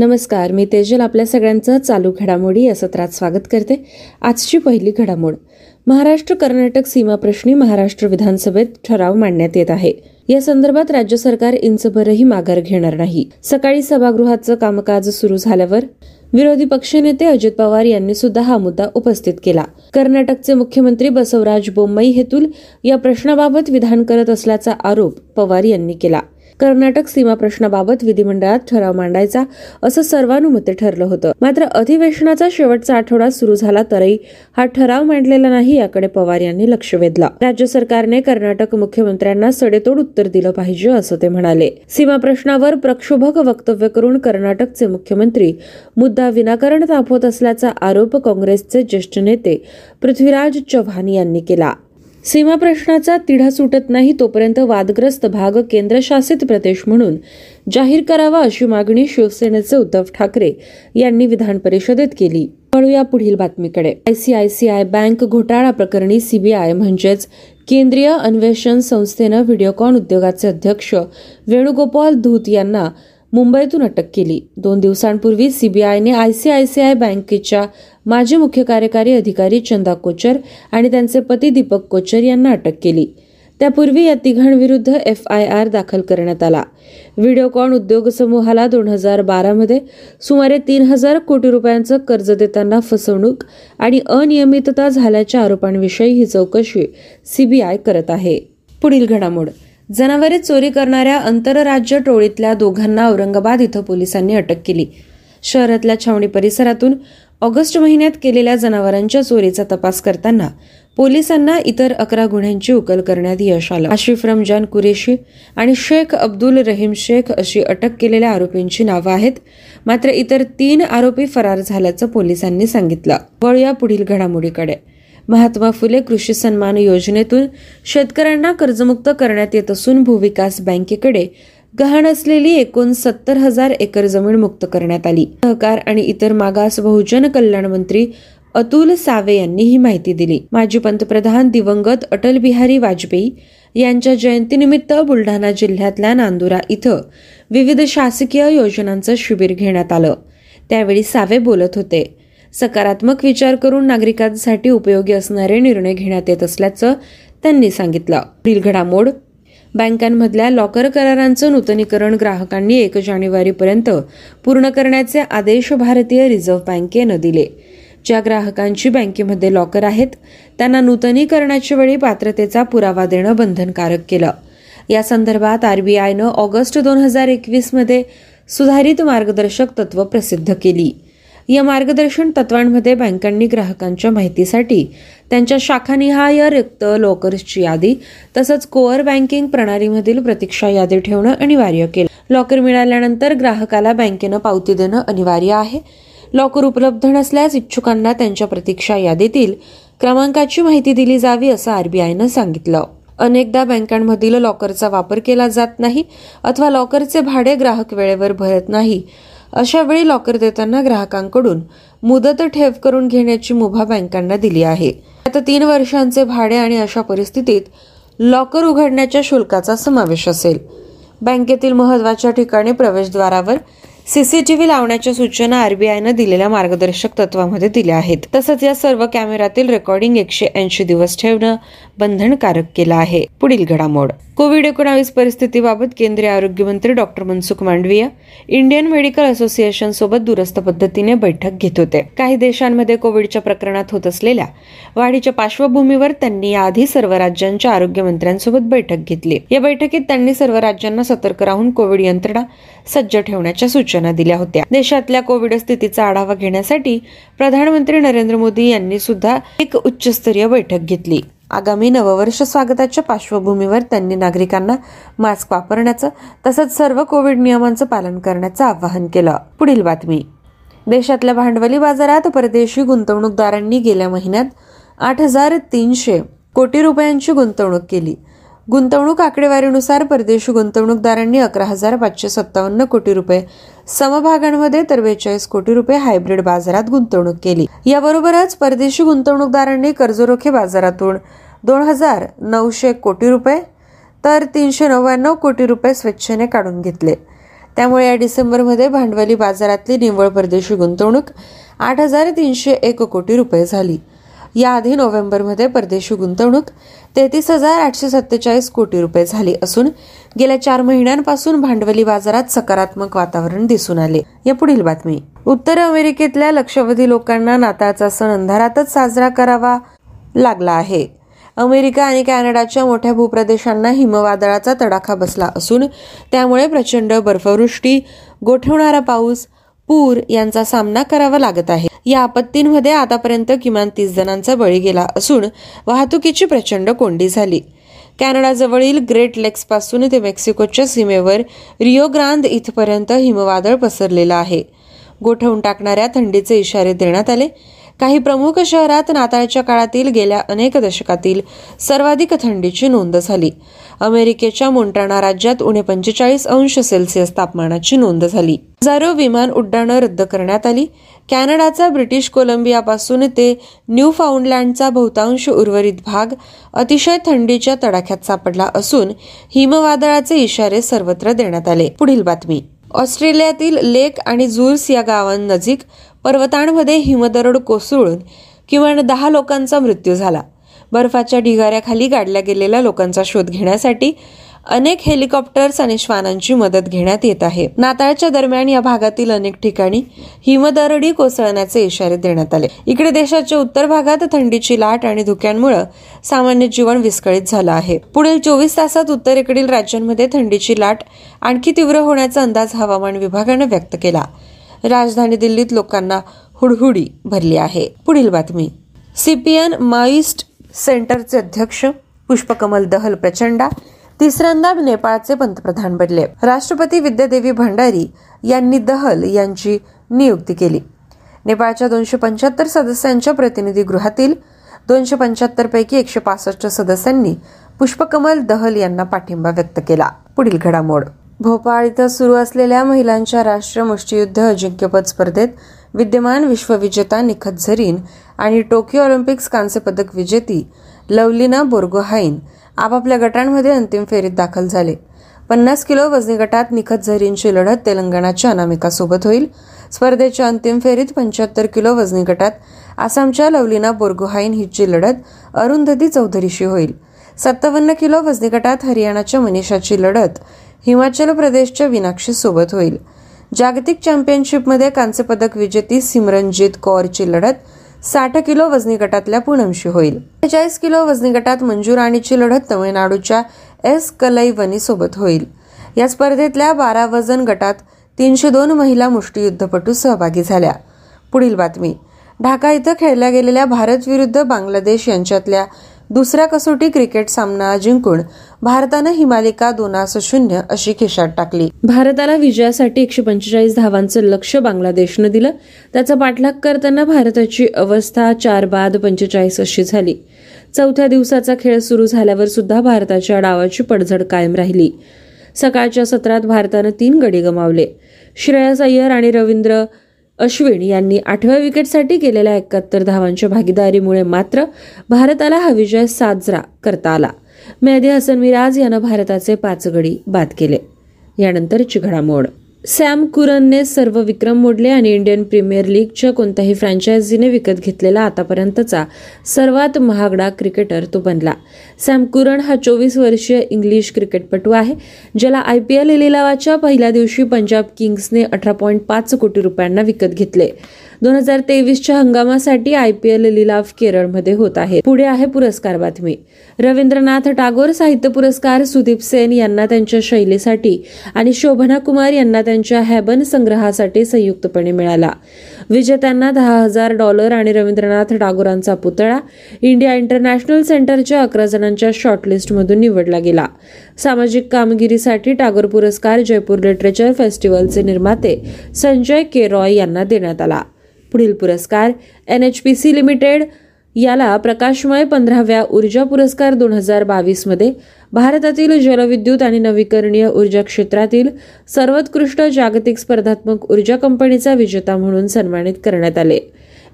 नमस्कार मी तेजल आपल्या सगळ्यांचं चालू घडामोडी या सत्रात स्वागत करते. आजची पहिली घडामोड. महाराष्ट्र कर्नाटक सीमाप्रश्नी महाराष्ट्र विधानसभेत ठराव मांडण्यात येत आहे. या संदर्भात राज्य सरकार इंचभरही माघार घेणार नाही. सकाळी सभागृहाचं कामकाज सुरू झाल्यावर विरोधी पक्षनेते अजित पवार यांनी सुद्धा हा मुद्दा उपस्थित केला. कर्नाटकचे मुख्यमंत्री बसवराज बोम्मई हेतूल या प्रश्नाबाबत विधान करत असल्याचा आरोप पवार यांनी केला. कर्नाटक सीमा प्रश्नाबाबत विधिमंडळात ठराव मांडायचा असं सर्वानुमते ठरलं होतं. मात्र अधिवेशनाचा शेवटचा आठवडा सुरू झाला तरी हा ठराव मांडलेला नाही याकडे पवार यांनी लक्ष वेधला. राज्य सरकारने कर्नाटक मुख्यमंत्र्यांना सडेतोड उत्तर दिलं पाहिजे असं ते म्हणाले. सीमा प्रश्नावर प्रक्षोभक वक्तव्य करून कर्नाटकचे मुख्यमंत्री मुद्दा विनाकारण तापवत असल्याचा आरोप काँग्रेसचे ज्येष्ठ नेते पृथ्वीराज चव्हाण यांनी केला. सीमा प्रश्नाचा तिढा सुटत नाही तोपर्यंत वादग्रस्त भाग केंद्रशासित प्रदेश म्हणून जाहीर करावा अशी मागणी शिवसेनेचे उद्धव ठाकरे यांनी विधान परिषदेत केली. वळूया पुढील बातमीकडे. आयसीआयसीआय बँक घोटाळा प्रकरणी सीबीआय म्हणजेच केंद्रीय अन्वेषण संस्थेनं व्हिडिओकॉन उद्योगाचे अध्यक्ष वेणुगोपाल धूत यांना मुंबईतून अटक केली. दोन दिवसांपूर्वी सीबीआयने आयसीआयसीआय बँकेच्या माजी मुख्य कार्यकारी अधिकारी चंदा कोचर आणि त्यांचे पती दीपक कोचर यांना अटक केली. त्यापूर्वी या तिघांविरुद्ध एफ आय आर दाखल करण्यात आला. व्हिडिओकॉन उद्योग समूहाला दोन हजार बारामध्ये सुमारे तीन हजार कोटी रुपयांचं कर्ज देताना फसवणूक आणि अनियमितता झाल्याच्या आरोपांविषयी ही चौकशी सीबीआय करत आहे. पुढील घडामोड. जनावरे चोरी करणाऱ्या आंतरराज्य टोळीतल्या दोघांना औरंगाबाद इथं पोलिसांनी अटक केली. शहरातल्या छावणी परिसरातून ऑगस्ट महिन्यात केलेल्या जनावरांच्या चोरीचा तपास करताना पोलिसांना इतर अकरा गुन्ह्यांची उकल करण्यात यश आलं. आशिफ रमजान कुरेशी आणि शेख अब्दुल रहीम शेख अशी अटक केलेल्या आरोपींची नावं आहेत. मात्र इतर तीन आरोपी फरार झाल्याचं पोलिसांनी सांगितलं. वळूया पुढील घडामोडीकडे. महात्मा फुले कृषी सन्मान योजनेतून शेतकऱ्यांना कर्जमुक्त करण्यात येत असून भूविकास बँकेकडे गहाण असलेली एकूण सत्तर हजार एकर जमीन मुक्त करण्यात आली. सहकार आणि इतर मागास बहुजन कल्याण मंत्री अतुल सावे यांनी ही माहिती दिली. माजी पंतप्रधान दिवंगत अटल बिहारी वाजपेयी यांच्या जयंतीनिमित्त बुलढाणा जिल्ह्यातल्या नांदुरा इथं विविध शासकीय योजनांचं शिबिर घेण्यात आलं. त्यावेळी सावे बोलत होते सकारात्मक विचार करून नागरिकांसाठी उपयोगी असणारे निर्णय घेण्यात येत असल्याचं त्यांनी सांगितलं. पुढील घडामोड बँकांमधल्या लॉकर करारांचं नूतनीकरण ग्राहकांनी एक जानेवारीपर्यंत पूर्ण करण्याचे आदेश भारतीय रिझर्व्ह बँकेनं दिले. ज्या ग्राहकांची बँकेमध्ये लॉकर आहेत त्यांना नूतनीकरणाच्या वेळी पात्रतेचा पुरावा देणं बंधनकारक केलं. या संदर्भात आरबीआयनं ऑगस्ट दोन हजार एकवीसमध्ये सुधारित मार्गदर्शक तत्व प्रसिद्ध केली. या मार्गदर्शन तत्वांमध्ये बँकांनी ग्राहकांच्या माहितीसाठी त्यांच्या शाखानिहाय रिक्त लॉकर्सची यादी तसंच कोअर बँकिंग प्रणालीमधील प्रतीक्षा यादी ठेवणं अनिवार्य केलं. लॉकर मिळाल्यानंतर ग्राहकाला बँकेनं पावती देणं अनिवार्य आहे. लॉकर उपलब्ध नसल्यास इच्छुकांना त्यांच्या प्रतीक्षा यादीतील क्रमांकाची माहिती दिली जावी असं आरबीआयनं सांगितलं. अनेकदा बँकांमधील लॉकरचा वापर केला जात नाही अथवा लॉकरचे भाडे ग्राहक वेळेवर भरत नाही. अशा वेळी लॉकर देताना ग्राहकांकडून मुदत ठेव करून घेण्याची मुभा बँकांना दिली आहे. आता तीन वर्षांचे भाडे आणि अशा परिस्थितीत लॉकर उघडण्याच्या शुल्काचा समावेश असेल. बँकेतील महत्त्वाच्या ठिकाणी प्रवेशद्वारावर सीसीटीव्ही लावण्याच्या सूचना आरबीआयनं दिलेल्या मार्गदर्शक तत्वामध्ये दिल्या आहेत. तसंच या सर्व कॅमेऱ्यातील रेकॉर्डिंग एकशे ऐंशी दिवस ठेवणं बंधनकारक केलं आहे. पुढील घडामोड. कोविड एकोणावीस परिस्थितीबाबत केंद्रीय आरोग्यमंत्री doctor Mansukh Mandaviya Indian Medical Association सोबत दूरस्थ पद्धतीने बैठक घेत होते. काही देशांमध्ये कोविडच्या प्रकरणात होत असलेल्या वाढीच्या पार्श्वभूमीवर त्यांनी याआधी सर्व राज्यांच्या आरोग्यमंत्र्यांसोबत बैठक घेतली. या बैठकीत त्यांनी सर्व राज्यांना सतर्क राहून कोविड यंत्रणा सज्ज ठेवण्याच्या सूचना दिल्या होत्या. देशातल्या कोविड स्थितीचा आढावा घेण्यासाठी प्रधानमंत्री नरेंद्र मोदी यांनी सुद्धा एक उच्चस्तरीय बैठक घेतली. आगामी नववर्ष स्वागताच्या पार्श्वभूमीवर त्यांनी नागरिकांना मास्क वापरण्याचं तसंच सर्व कोविड नियमांचं पालन करण्याचं आवाहन केलं. पुढील बातमी. देशातल्या भांडवली बाजारात परदेशी गुंतवणूकदारांनी गेल्या महिन्यात आठ हजार तीनशे कोटी रुपयांची गुंतवणूक केली. गुंतवणूक आकडेवारीनुसार परदेशी गुंतवणूकदारांनी अकरा हजार पाचशे सत्तावन्न कोटी रुपये समभागांमध्ये तर बेचाळीस कोटी रुपये हायब्रिड बाजारात गुंतवणूक केली. याबरोबरच परदेशी गुंतवणूकदारांनी कर्जरोखे बाजारातून दोन हजार नऊशे कोटी रुपये तर तीनशे नव्याण्णव कोटी रुपये स्वेच्छेने काढून घेतले. त्यामुळे या डिसेंबरमध्ये भांडवली बाजारातली निव्वळ परदेशी गुंतवणूक आठ हजार तीनशे एक कोटी रुपये झाली. याआधी नोव्हेंबरमध्ये परदेशी गुंतवणूक तेहतीस हजार आठशे सत्तेचाळीस कोटी रुपये झाली असून गेल्या चार महिन्यांपासून भांडवली बाजारात सकारात्मक वातावरण दिसून आले. या पुढील बातमी. उत्तर अमेरिकेतल्या लक्षावधी लोकांना नाताळचा सण अंधारातच साजरा करावा लागला आहे. अमेरिका आणि कॅनडाच्या मोठ्या भूप्रदेशांना हिमवादळाचा तडाखा बसला असून त्यामुळे प्रचंड बर्फवृष्टी गोठवणारा पाऊस पूर यांचा सामना करावा लागत आहे. या आपत्तींमध्ये आतापर्यंत किमान तीस जणांचा बळी गेला असून वाहतुकीची प्रचंड कोंडी झाली. कॅनडाजवळील ग्रेट लेक्सपासून ते मेक्सिकोच्या सीमेवर रिओ ग्रांद इथपर्यंत हिमवादळ पसरलेलं आहे. गोठवून टाकणाऱ्या थंडीचे इशारे देण्यात आले. काही प्रमुख शहरात नाताळच्या काळातील गेल्या अनेक दशकातील सर्वाधिक थंडीची नोंद झाली. अमेरिकेच्या मोंटाणा राज्यात उणे पंचेचाळीस अंश सेल्सिअस तापमानाची नोंद झाली. हजारो विमान उड्डाणं रद्द करण्यात आली. कॅनडाचा ब्रिटिश कोलंबियापासून ते न्यू फाउंडलँडचा बहुतांश उर्वरित भाग अतिशय थंडीच्या तडाख्यात सापडला असून हिमवादळाचे इशारे सर्वत्र देण्यात आले. पुढील बातमी. ऑस्ट्रेलियातील लेक आणि झुर्स या गावांनजीक पर्वतांमध्ये हिमदरड कोसळून किमान दहा लोकांचा मृत्यू झाला. बर्फाच्या ढिगाऱ्याखाली गाडल्या गेलेल्या लोकांचा शोध घेण्यासाठी अनेक हेलिकॉप्टर्स आणि श्वानांची मदत घेण्यात येत आहे. नाताळच्या दरम्यान या भागातील अनेक ठिकाणी हिमदरडी कोसळण्याचे इशारे देण्यात आले. इकडे देशाच्या उत्तर भागात थंडीची लाट आणि धुक्यांमुळे सामान्य जीवन विस्कळीत झालं आहे. पुढील चोवीस तासात उत्तरेकडील राज्यांमध्ये थंडीची लाट आणखी तीव्र होण्याचा अंदाज हवामान विभागानं व्यक्त केला. राजधानी दिल्लीत लोकांना हुडहुडी भरली आहे. पुढील बातमी. सीपीएन माईस्ट सेंटरचे अध्यक्ष पुष्पकमल दहल प्रचंडा तिसऱ्यांदा नेपाळचे पंतप्रधान बनले. राष्ट्रपती विद्यादेवी भंडारी यांनी दहल यांची नियुक्ती केली. नेपाळच्या दोनशे पंच्याहत्तर सदस्यांच्या प्रतिनिधी गृहातील दोनशे पंच्याहत्तर पैकी एकशे पासष्ट सदस्यांनी पुष्पकमल दहल यांना पाठिंबा व्यक्त केला. पुढील घडामोड. भोपाळ इथं सुरू असलेल्या महिलांच्या राष्ट्रीय मुष्टियुद्ध अजिंक्यपद स्पर्धेत विद्यमान विश्वविजेता निखत झरीन आणि टोकियो ऑलिम्पिक्स कांस्य पदक विजेती लवलिना बोर्गोहाईन आपापल्या गटांमध्ये अंतिम फेरीत दाखल झाले. पन्नास किलो वजनी गटात निखत झरीनची लढत तेलंगणाच्या अनामिकासोबत होईल. स्पर्धेच्या अंतिम फेरीत पंच्याहत्तर किलो वजनी गटात आसामच्या लवलिना बोर्गोहाईन हिची लढत अरुंधती चौधरीशी होईल. सत्तावन्न किलो वजनी गटात हरियाणाच्या मनीषाची लढत हिमाचल प्रदेशच्या विनाक्षी सोबत होईल. जागतिक चॅम्पियनशिपमध्ये कांस्यपदक विजेती सिमरनजीत कौरची लढत साठ किलो वजनी गटातल्या पूनमशी होईल. चाळीस किलो वजनी गटात मंजू राणीची लढत तमिळनाडूच्या एस कलैवनीसोबत होईल. या स्पर्धेतल्या बारा वजन गटात तीनशे दोन महिला मुष्टियुद्धपटू सहभागी झाल्या. पुढील बातमी. ढाका इथं खेळल्या गेलेल्या भारत विरुद्ध बांगलादेश यांच्यातल्या दुसऱ्या कसोटी क्रिकेट सामना जिंकून भारतानं ही मालिका दोनास शून्य अशी खिशात टाकली. भारताला विजयासाठी एकशे पंचेचाळीस धावांचं लक्ष बांगलादेशनं दिलं. त्याचा पाठलाग करताना भारताची अवस्था चार बाद पंचेचाळीस अशी झाली. चौथ्या दिवसाचा खेळ सुरू झाल्यावर सुद्धा भारताच्या डावाची पडझड कायम राहिली. सकाळच्या सत्रात भारतानं तीन गडी गमावले. श्रेयस अय्यर आणि रवींद्र अश्विन यांनी आठव्या विकेटसाठी केलेल्या एकाहत्तर धावांच्या भागीदारीमुळे मात्र भारताला हा विजय साजरा करता आला. मेहदी हसन मिराज यानं भारताचे पाच गडी बाद केले. यानंतरची घडामोड सॅम कुरनने सर्व विक्रम मोडले आणि इंडियन प्रीमियर लीगच्या कोणत्याही फ्रँचायझीने विकत घेतलेला आतापर्यंतचा सर्वात महागडा क्रिकेटर तो बनला. सॅम कुरन हा चोवीस वर्षीय इंग्लिश क्रिकेटपटू आहे ज्याला आय पी एल लिलावाच्या पहिल्या दिवशी पंजाब किंग्सने अठरा पॉईंट पाच कोटी रुपयांना विकत घेतले. दोन हजार तेवीसच्या हंगामासाठी आय पी एल लिलाव केरळमध्ये होत आहे. पुढे आहे पुरस्कार बातमी. रवींद्रनाथ टागोर साहित्य पुरस्कार सुदीप सेन यांना त्यांच्या शैलीसाठी आणि शोभना कुमार यांना त्यांच्या हॅबन संग्रहासाठी संयुक्तपणे मिळाला. विजेत्यांना दहा हजार डॉलर आणि रवींद्रनाथ टागोरांचा पुतळा इंडिया इंटरनॅशनल सेंटरच्या अकरा जणांच्या शॉर्टलिस्टमधून निवडला गेला. सामाजिक कामगिरीसाठी टागोर पुरस्कार जयपूर लिटरेचर फेस्टिवलचे निर्माते संजय के रॉय यांना देण्यात आला. पुढील पुरस्कार N H P C limited याला प्रकाशमय पंधराव्या ऊर्जा पुरस्कार दोन हजार बावीसमध्ये भारतातील जलविद्युत आणि नवीकरणीय ऊर्जा क्षेत्रातील सर्वोत्कृष्ट जागतिक स्पर्धात्मक ऊर्जा कंपनीचा विजेता म्हणून सन्मानित करण्यात आले.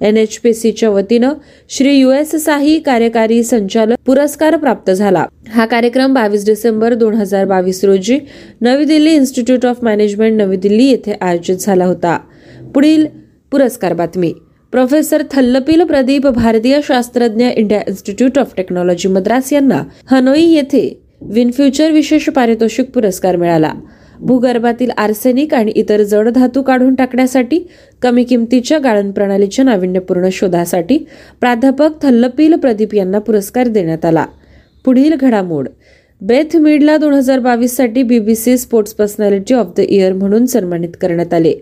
एन एच पी सीच्या वतीनं श्री यू एस साही कार्यकारी संचालक पुरस्कार प्राप्त झाला. हा कार्यक्रम बावीस डिसेंबर दोन हजार बावीस रोजी नवी दिल्ली इन्स्टिट्यूट ऑफ मॅनेजमेंट नवी दिल्ली येथे आयोजित झाला होता. पुढील पुरस्कार बातमी. प्रोफेसर थल्लपिल प्रदीप भारतीय शास्त्रज्ञ India Institute of Technology Madras यांना हनोई येथे विनफ्युचर विशेष पारितोषिक पुरस्कार मिळाला. भूगर्भातील आर्सेनिक आणि इतर जड धातू काढून टाकण्यासाठी कमी किमतीच्या गाळण प्रणालीच्या नाविन्यपूर्ण शोधासाठी प्राध्यापक थल्लपील प्रदीप यांना पुरस्कार देण्यात आला. पुढील घडामोड. बेथ मिडला दोन हजार बावीससाठी BBC sports personality of the year म्हणून सन्मानित करण्यात आले.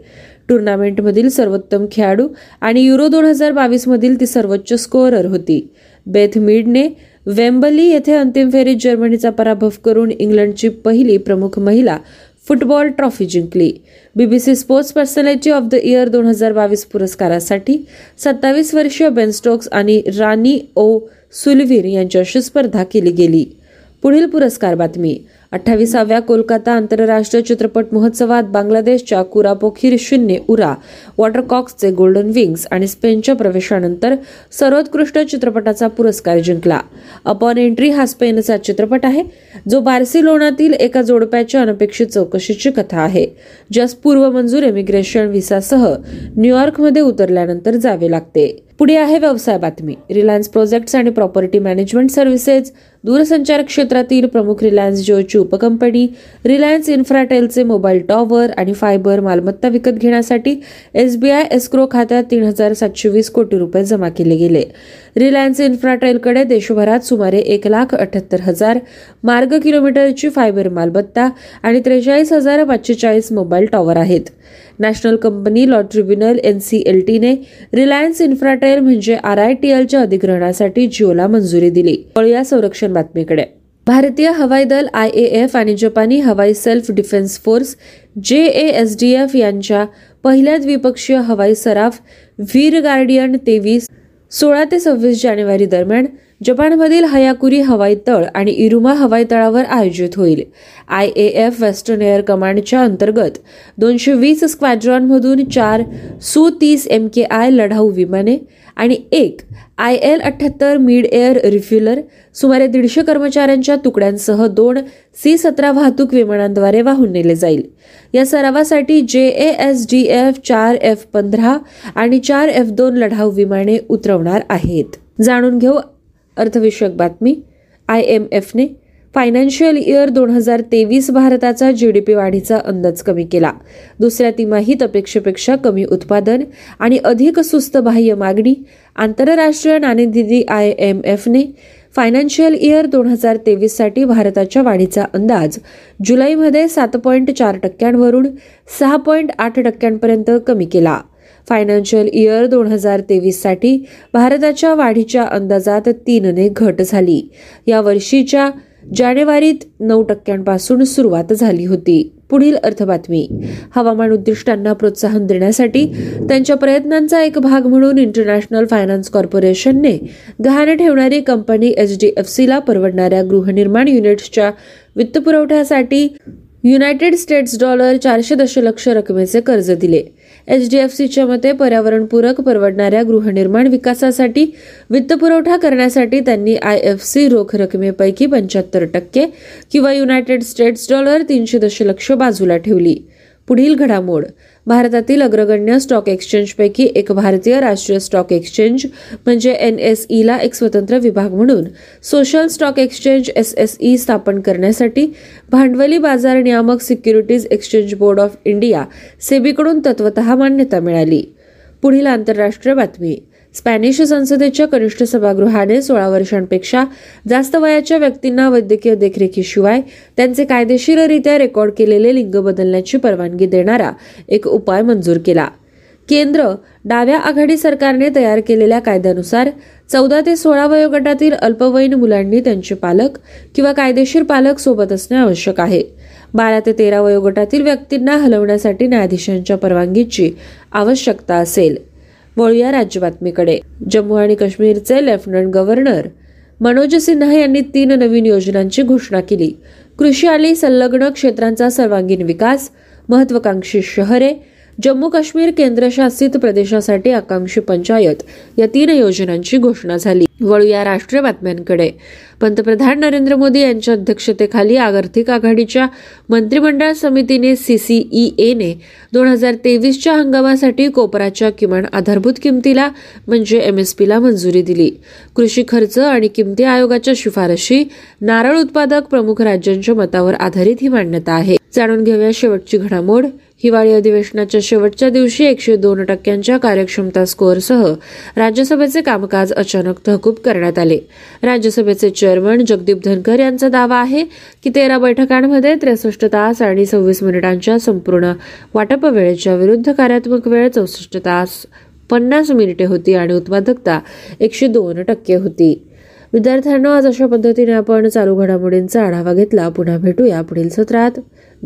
टुर्नामेंटमधील सर्वोत्तम खेळाडू आणि युरो दोन हजार बावीसमधील ती सर्वोच्च स्कोअरर होती. बेथ मीडने वेम्बली येथे अंतिम फेरीत जर्मनीचा पराभव करून इंग्लंडची पहिली प्रमुख महिला फुटबॉल ट्रॉफी जिंकली. BBC sports personality of the year दोन हजार बावीस पुरस्कारासाठी सत्तावीस वर्षीय बेनस्टोक्स आणि रानी ओ सुलवीर यांच्याशी स्पर्धा केली गेली. पुढील पुरस्कार बातमी. अठ्ठावीसाव्या कोलकाता आंतरराष्ट्रीय चित्रपट महोत्सवात बांगलादेशच्या कुरापोखीर शून्य उरा वॉटरकॉक्सचे गोल्डन विंग्स आणि स्पेनच्या प्रवेशानंतर सर्वोत्कृष्ट चित्रपटाचा पुरस्कार जिंकला. अपॉन एंट्री हा स्पेनचा चित्रपट आहे जो बार्सिलोनातील एका जोडप्याच्या अनपेक्षित चौकशीची कथा आहे. ज्यास पूर्व मंजूर इमिग्रेशन व्हिसासह न्यूयॉर्कमध्ये उतरल्यानंतर जावे लागते. पुढे आहे व्यवसाय बातमी. रिलायन्स प्रोजेक्ट्स आणि प्रॉपर्टी मॅनेजमेंट सर्व्हिसेस दूरसंचार क्षेत्रातील प्रमुख रिलायन्स जिओची उपकंपनी रिलायन्स इन्फ्राटेलचे मोबाईल टॉवर आणि फायबर मालमत्ता विकत घेण्यासाठी एसबीआय एस्क्रो खात्यात तीन हजार सातशे वीस कोटी रुपये जमा केले गेले. रिलायन्स इन्फ्राटेलकडे देशभरात सुमारे एक लाख अठ्याहत्तर हजार मार्ग किलोमीटरची फायबर मालमत्ता आणि त्रेचाळीस हजार पाचशे चाळीस मोबाईल टॉवर आहेत national company law tribunal N C L टीने रिलायन्स इन्फ्राटेल म्हणजे आर आय टी एलच्या अधिग्रहणासाठी जिओला मंजुरी दिली. या संरक्षण बातमीकडे. भारतीय हवाई दल आय ए एफ आणि जपानी हवाई सेल्फ डिफेन्स फोर्स जे ए एस डी एफ यांच्या पहिल्या द्विपक्षीय हवाई सराफ वीर गार्डियन तेवीस सोळा ते सव्वीस जानेवारी दरम्यान जपानमधील हयाकुरी हवाई तळ आणि इरुमा हवाई तळावर आयोजित होईल. I A F western air कमांडच्या अंतर्गत दोनशे वीस स्क्वॅड्रॉनमधून चार सू तीस एम के आय लढाऊ विमाने आणि एक आय एल अठ्ठ्याहत्तर मिड एअर रिफ्युलर सुमारे दीडशे कर्मचाऱ्यांच्या तुकड्यांसह दोन सी सतरा वाहतूक विमानांद्वारे वाहून नेले जाईल. या सरावासाठी J A S D F चार एफ पंधरा आणि चार एफ दोन लढाऊ विमाने उतरवणार आहेत. जाणून घेऊ अर्थविषयक बातमी आय एम एफने फायनान्शियल इयर दोन हजार तेवीस भारताचा जी डी पी वाढीचा अंदाज कमी केला. दुसऱ्या तिमाहीत अपेक्षेपेक्षा कमी उत्पादन आणि अधिक सुस्त बाह्य मागणी आंतरराष्ट्रीय नाणेनिधी आय एम एफने फायनान्शियल इयर दोन हजार तेवीससाठी भारताच्या वाढीचा अंदाज जुलैमध्ये सात पॉईंट चार टक्क्यांवरून सहा पॉईंट आठ टक्क्यांपर्यंत कमी केला. फायनान्शियल इयर दोन हजार तेवीससाठी भारताच्या वाढीच्या अंदाजात तीनने घट झाली. या वर्षीच्या जानेवारीत नऊ टक्क्यांपासून सुरुवात झाली होती. पुढील अर्थबातमी. हवामान उद्दिष्टांना प्रोत्साहन देण्यासाठी त्यांच्या प्रयत्नांचा एक भाग म्हणून इंटरनॅशनल फायनान्स कॉर्पोरेशनने गहाण ठेवणारी कंपनी एच डी एफ सीला परवडणाऱ्या गृहनिर्माण युनिट्सच्या वित्तपुरवठ्यासाठी युनायटेड स्टेट्स डॉलर चारशे दशलक्ष रकमेचे कर्ज दिले. एच डी एफ सीच्या मते पर्यावरणपूरक परवडणाऱ्या गृहनिर्माण विकासासाठी वित्तपुरवठा करण्यासाठी त्यांनी आय एफ सी रोख रकमेपैकी पंच्याहत्तर टक्के किंवा युनायटेड स्टेट्स डॉलर तीनशे दशलक्ष बाजूला ठेवली. पुढील घडामोड. भारतातील अग्रगण्य स्टॉक एक्सचेंजपैकी एक भारतीय राष्ट्रीय स्टॉक एक्सचेंज म्हणजे एन एस ईला एक स्वतंत्र विभाग म्हणून. Social stock exchange S S E स्थापन करण्यासाठी भांडवली बाजार नियामक securities exchange board of India सेबीकडून तत्वत मान्यता मिळाली. पुढील आंतरराष्ट्रीय बातमी. स्पॅनिश संसदेच्या कनिष्ठ सभागृहाने सोळा वर्षांपेक्षा जास्त वयाच्या व्यक्तींना वैद्यकीय देखरेखीशिवाय त्यांचे कायदेशीररित्या रेकॉर्ड केलेले लिंग बदलण्याची परवानगी देणारा एक उपाय मंजूर केला. केंद्र डाव्या आघाडी सरकारने तयार केलेल्या कायद्यानुसार चौदा ते सोळा वयोगटातील अल्पवयीन मुलांनी त्यांचे पालक किंवा कायदेशीर पालक सोबत असणे आवश्यक आहे. बारा ते तेरा वयोगटातील व्यक्तींना हलवण्यासाठी न्यायाधीशांच्या परवानगीची आवश्यकता असेल. वळूया राज्य बातमीकडे. जम्मू आणि काश्मीरचे लेफ्टनंट गव्हर्नर मनोज सिन्हा यांनी तीन नवीन योजनांची घोषणा केली. कृषी आणि संलग्न क्षेत्रांचा सर्वांगीण विकास महत्वाकांक्षी शहरे जम्मू काश्मीर केंद्रशासित प्रदेशासाठी आकांक्षी पंचायत या तीन योजनांची घोषणा झाली. वळू या राष्ट्रीय बातम्यांकडे. पंतप्रधान नरेंद्र मोदी यांच्या अध्यक्षतेखाली आर्थिक आघाडीच्या मंत्रिमंडळ समितीने सीसीईएने दोन हजार तेवीसच्या हंगामासाठी कोपराच्या किमान आधारभूत किमतीला म्हणजे एमएसपीला मंजुरी दिली. कृषी खर्च आणि किमती आयोगाच्या शिफारशी नारळ उत्पादक प्रमुख राज्यांच्या मतावर आधारित ही मान्यता आहे. जाणून घेऊया शेवटची घडामोड. हिवाळी अधिवेशनाच्या शेवटच्या दिवशी एकशे दोन टक्क्यांच्या कार्यक्षमता स्कोअरसह राज्यसभेचे कामकाज अचानक तहकूब करण्यात आले. राज्यसभेचे चेअरमन जगदीप धनकर यांचा दावा आहे की तेरा बैठकांमध्ये त्रेसष्ट तास आणि सव्वीस मिनिटांच्या संपूर्ण वाटप वेळेच्या विरुद्ध कार्यात्मक वेळ चौसष्ट तास पन्नास मिनिटे होती आणि उत्पादकता एकशे दोन टक्के होती. विद्यार्थ्यांना आज अशा पद्धतीने आपण चालू घडामोडींचा आढावा घेतला. पुन्हा भेटूया पुढील सत्रात.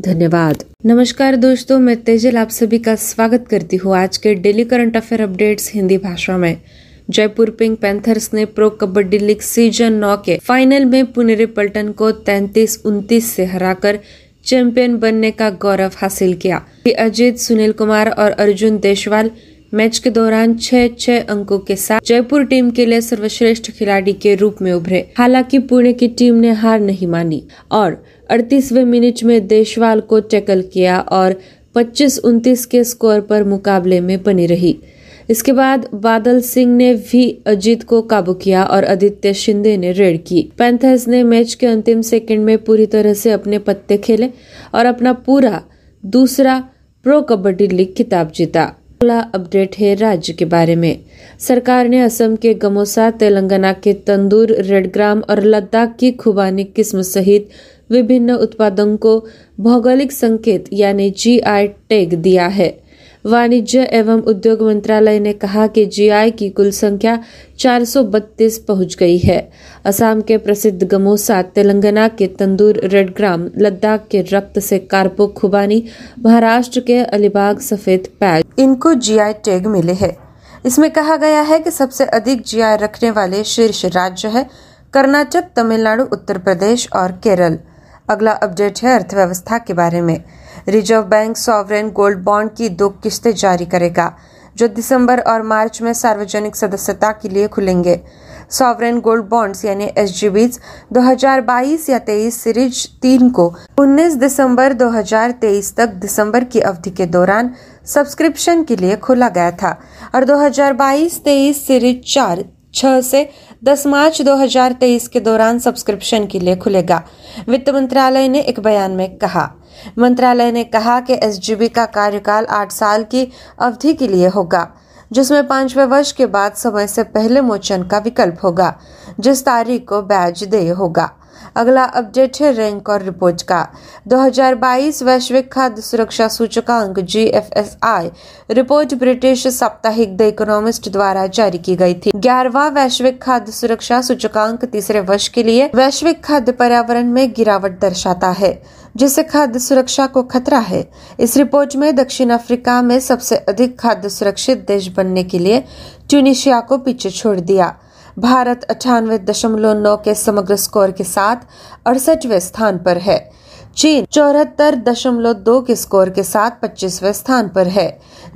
धन्यवाद। नमस्कार दोस्तों, मैं तेजल आप सभी का स्वागत करती हूँ आज के daily current affair updates Hindi भाषा में। जयपुर पिंक पैंथर्स ने प्रो कबड्डी लीग सीज़न नौ के फाइनल में पुनेरी पल्टन को 33 उनतीस से हराकर चैंपियन बनने का गौरव हासिल किया। अजीत, सुनील कुमार और अर्जुन देशवाल मैच के दौरान छह छह अंकों के साथ जयपुर टीम के लिए सर्वश्रेष्ठ खिलाड़ी के रूप में उभरे। हालाँकि पुणे की टीम ने हार नहीं मानी और अड़तीसवें मिनट में देशवाल को टैकल किया और 25-29 के स्कोर पर मुकाबले में बनी रही। इसके बाद बादल सिंह ने भी अजीत को काबू किया और आदित्य शिंदे ने रेड की। पैंथर्स ने मैच के अंतिम सेकंड में पूरी तरह से अपने पत्ते खेले और अपना पूरा दूसरा प्रो कबड्डी लीग खिताब जीता। अगला अपडेट है राज्य के बारे में। सरकार ने असम के गमोसा, तेलंगाना के तंदूर, रेडग्राम और लद्दाख की खुबानी किस्म सहित विभिन्न उत्पादों को भौगोलिक संकेत, यानी जीआई टैग दिया है। वाणिज्य एवं उद्योग मंत्रालय ने कहा कि जीआई की कुल संख्या 432 पहुँच गई है। असम के प्रसिद्ध गमोसा, तेलंगाना के तंदूर रेडग्राम लद्दाख के रक्त से कारपो खुबानी, महाराष्ट्र के अलीबाग सफ़ेद पैज इनको जीआई टैग मिले हैं। इसमें कहा गया है कि सबसे अधिक जीआई रखने वाले शीर्ष राज्य है कर्नाटक, तमिलनाडु, उत्तर प्रदेश और केरल। अगला अपडेट है अर्थव्यवस्था के बारे में। Reserve bank sovereign gold bond की दो किस्तें जारी करेगा, जो दिसंबर और मार्च में सार्वजनिक सदस्यता के लिए खुलेंगे। सॉवरेन गोल्ड बॉन्ड्स यानी एस जी बीज दो हज़ार बाईस या 23 सीरीज़ तीन को 19 दिसंबर 2023 तक दिसंबर की अवधि के दौरान सब्सक्रिप्शन के लिए खोला गया था और 2022-23 सीरीज़ चार छह से 10 मार्च 2023 के दौरान सब्सक्रिप्शन के लिए खुलेगा। वित्त मंत्रालय ने एक बयान में कहा। मंत्रालय ने कहा कि एसजीबी का कार्यकाल आठ साल की अवधि के लिए होगा, जिसमें पांचवे वर्ष के बाद समय से पहले मोचन का विकल्प होगा, जिस तारीख को बैज दे होगा। अगला अपडेट है रैंक और रिपोर्ट का। 2022 वैश्विक खाद्य सुरक्षा सूचकांक जीएफएसआई रिपोर्ट ब्रिटिश साप्ताहिक द इकोनॉमिस्ट द्वारा जारी की गई थी। ग्यारहवा वैश्विक खाद्य सुरक्षा सूचकांक, तीसरे वर्ष के लिए वैश्विक खाद्य पर्यावरण में गिरावट दर्शाता है, जिससे खाद्य सुरक्षा को खतरा है। इस रिपोर्ट में दक्षिण अफ्रीका में सबसे अधिक खाद्य सुरक्षित देश बनने के लिए ट्यूनिशिया को पीछे छोड़ दिया। भारत अठानवे दशमलव नौ के समग्र स्कोर के साथ अड़सठवें स्थान पर है। चीन चौहत्तर दशमलव दो के स्कोर के साथ पच्चीसवें स्थान पर है।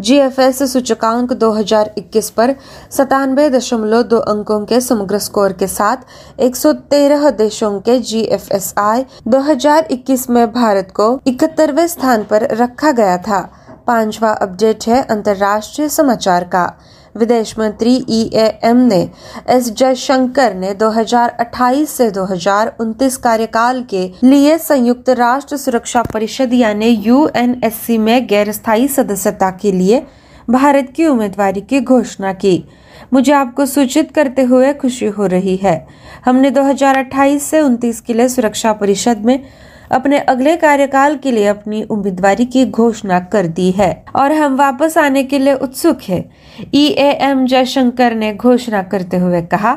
जीएफएस सूचकांक 2021 पर सतानवे दशमलव दो अंकों के समग्र स्कोर के साथ 113 देशों के जीएफएसआई 2021 में भारत को इकहत्तरवे स्थान पर रखा गया था। पांचवा अपडेट है अंतर्राष्ट्रीय समाचार का। विदेश मंत्री ई ए एम ने एस जयशंकर ने 2028 से 2029 कार्यकाल के लिए संयुक्त राष्ट्र सुरक्षा परिषद यानी यूएनएससी में गैर स्थायी सदस्यता के लिए भारत की उम्मीदवारी की घोषणा की। मुझे आपको सूचित करते हुए खुशी हो रही है। हमने 2028 से 29 के लिए सुरक्षा परिषद में अपने अगले कार्यकाल के लिए अपनी उम्मीदवारी की घोषणा कर दी है और हम वापस आने के लिए उत्सुक है। ई ए एम जयशंकर ने घोषणा करते हुए कहा,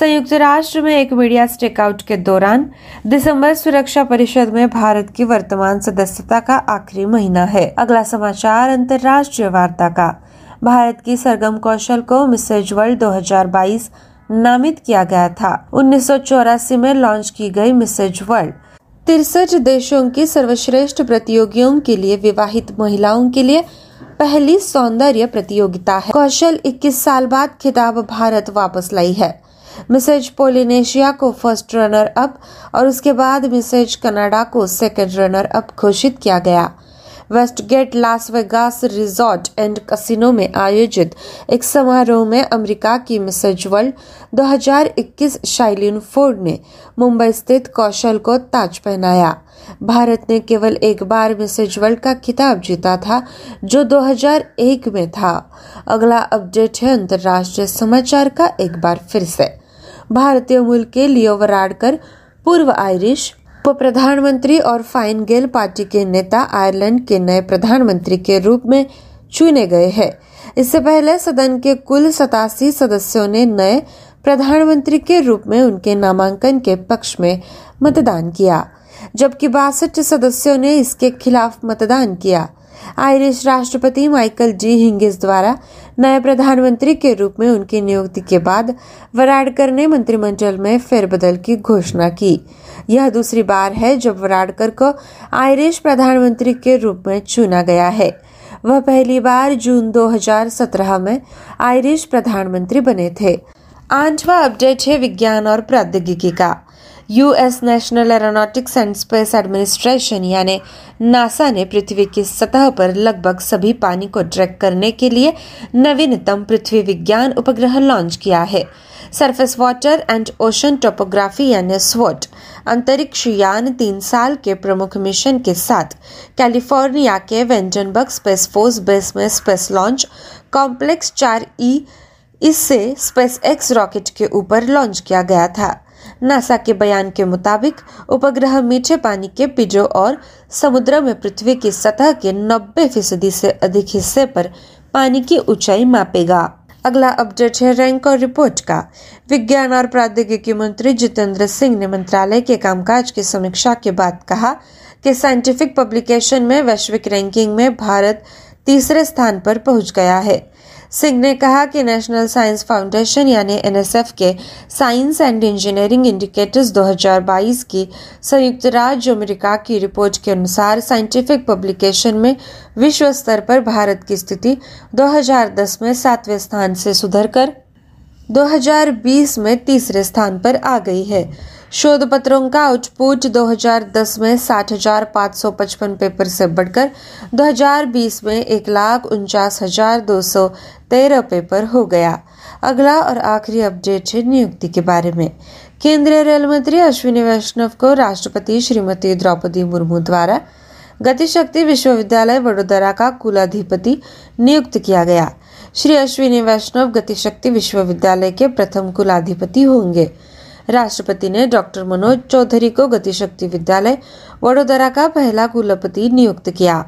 संयुक्त राष्ट्र में एक मीडिया स्टेकआउट के दौरान दिसंबर सुरक्षा परिषद में भारत की वर्तमान सदस्यता का आखिरी महीना है। अगला समाचार, अंतर्राष्ट्रीय वार्ता का। भारत की सरगम कौशल को मिसेज वर्ल्ड 2022 नामित किया गया था। उन्नीस सौ चौरासी में लॉन्च की गई मिसेज वर्ल्ड तिरसठ देशों की सर्वश्रेष्ठ प्रतियोगियों के लिए विवाहित महिलाओं के लिए पहली सौंदर्य प्रतियोगिता है। कौशल 21 साल बाद खिताब भारत वापस लाई है। मिसेज पोलिनेशिया को फ़र्स्ट रनर अप और उसके बाद मिसेज कनाडा को सेकंड रनर अप घोषित किया गया। Westgate, Las Vegas resort and casino में आयोजित एक समारोह में अमेरिका की मिसेज वर्ल्ड 2021 शाइलिन फोर्ड ने मुंबई स्थित कौशल को ताज पहनाया। भारत ने केवल एक बार मिसेज वर्ल्ड का खिताब जीता था, जो 2001 में था। अगला अपडेट है अंतर्राष्ट्रीय समाचार का एक बार फिर से। भारतीय मूल के लियो वराडकर, पूर्व आयरिश उप प्रधानमंत्री और फाइन गेल पार्टी के नेता आयरलैंड के नए प्रधानमंत्री के रूप में चुने गए हैं। इससे पहले सदन के कुल सतासी सदस्यों ने नए प्रधानमंत्री के रूप में उनके नामांकन के पक्ष में मतदान किया, जबकि बासठ सदस्यों ने इसके खिलाफ मतदान किया। आयरिश राष्ट्रपति माइकल जी हिंगिस द्वारा नए प्रधानमंत्री के रूप में उनकी नियुक्ति के बाद वराडकर ने मंत्रिमंडल में फेरबदल की घोषणा की। यह दूसरी बार है जब वराडकर को आयरिश प्रधानमंत्री के रूप में चुना गया है। वह पहली बार जून 2017 में आयरिश प्रधानमंत्री बने थे। आठवां अपडेट है विज्ञान और प्रौद्योगिकी का। US National Aeronautics and Space Administration यानी नासा ने पृथ्वी की सतह पर लगभग सभी पानी को ट्रैक करने के लिए नवीनतम पृथ्वी विज्ञान उपग्रह लॉन्च किया है। Surface Water and Ocean Topography यानी स्वोट अंतरिक्ष यान तीन साल के प्रमुख मिशन के साथ कैलिफ़ोर्निया के वेंजनबर्ग स्पेस फोर्स बेस में स्पेस लॉन्च कॉम्प्लेक्स चार ई इससे स्पेस एक्स रॉकेट के ऊपर लॉन्च किया गया था। नासा के बयान के मुताबिक, उपग्रह मीठे पानी के पिजो और समुद्र में पृथ्वी की सतह के 90 फ़ीसदी से अधिक हिस्से पर पानी की ऊंचाई मापेगा। अगला अपडेट है रैंक और रिपोर्ट का। विज्ञान और प्रौद्योगिकी मंत्री जितेंद्र सिंह ने मंत्रालय के कामकाज की समीक्षा के बाद कहा कि साइंटिफिक पब्लिकेशन में वैश्विक रैंकिंग में भारत तीसरे स्थान पर पहुँच गया है। सिंह ने कहा कि नेशनल साइंस फाउंडेशन यानी एनएसएफ के साइंस एंड इंजीनियरिंग इंडिकेटर्स 2022 की संयुक्त राज्य अमेरिका की रिपोर्ट के अनुसार साइंटिफिक पब्लिकेशन में विश्व स्तर पर भारत की स्थिति 2010 में सातवें स्थान से सुधरकर 2020 में तीसरे स्थान पर आ गई है। शोध पत्रों का आउटपुट 2010 में साठ हज़ार पाँच सौ पचपन पेपर से बढ़कर 2020 में एक लाख उनचास हज़ार दो सौ तेरह पेपर हो गया। अगला और आखिरी अपडेट है नियुक्ति के बारे में। केंद्रीय रेल मंत्री अश्विनी वैष्णव को राष्ट्रपति श्रीमती द्रौपदी मुर्मू द्वारा गतिशक्ति विश्वविद्यालय वडोदरा का कुलाधिपति नियुक्त किया गया। श्री अश्विनी वैष्णव गतिशक्ति विश्वविद्यालय के प्रथम कुलाधिपति होंगे। राष्ट्रपति ने डॉक्टर मनोज चौधरी को गतिशक्ति विद्यालय वडोदरा का पहला कुलपति नियुक्त किया।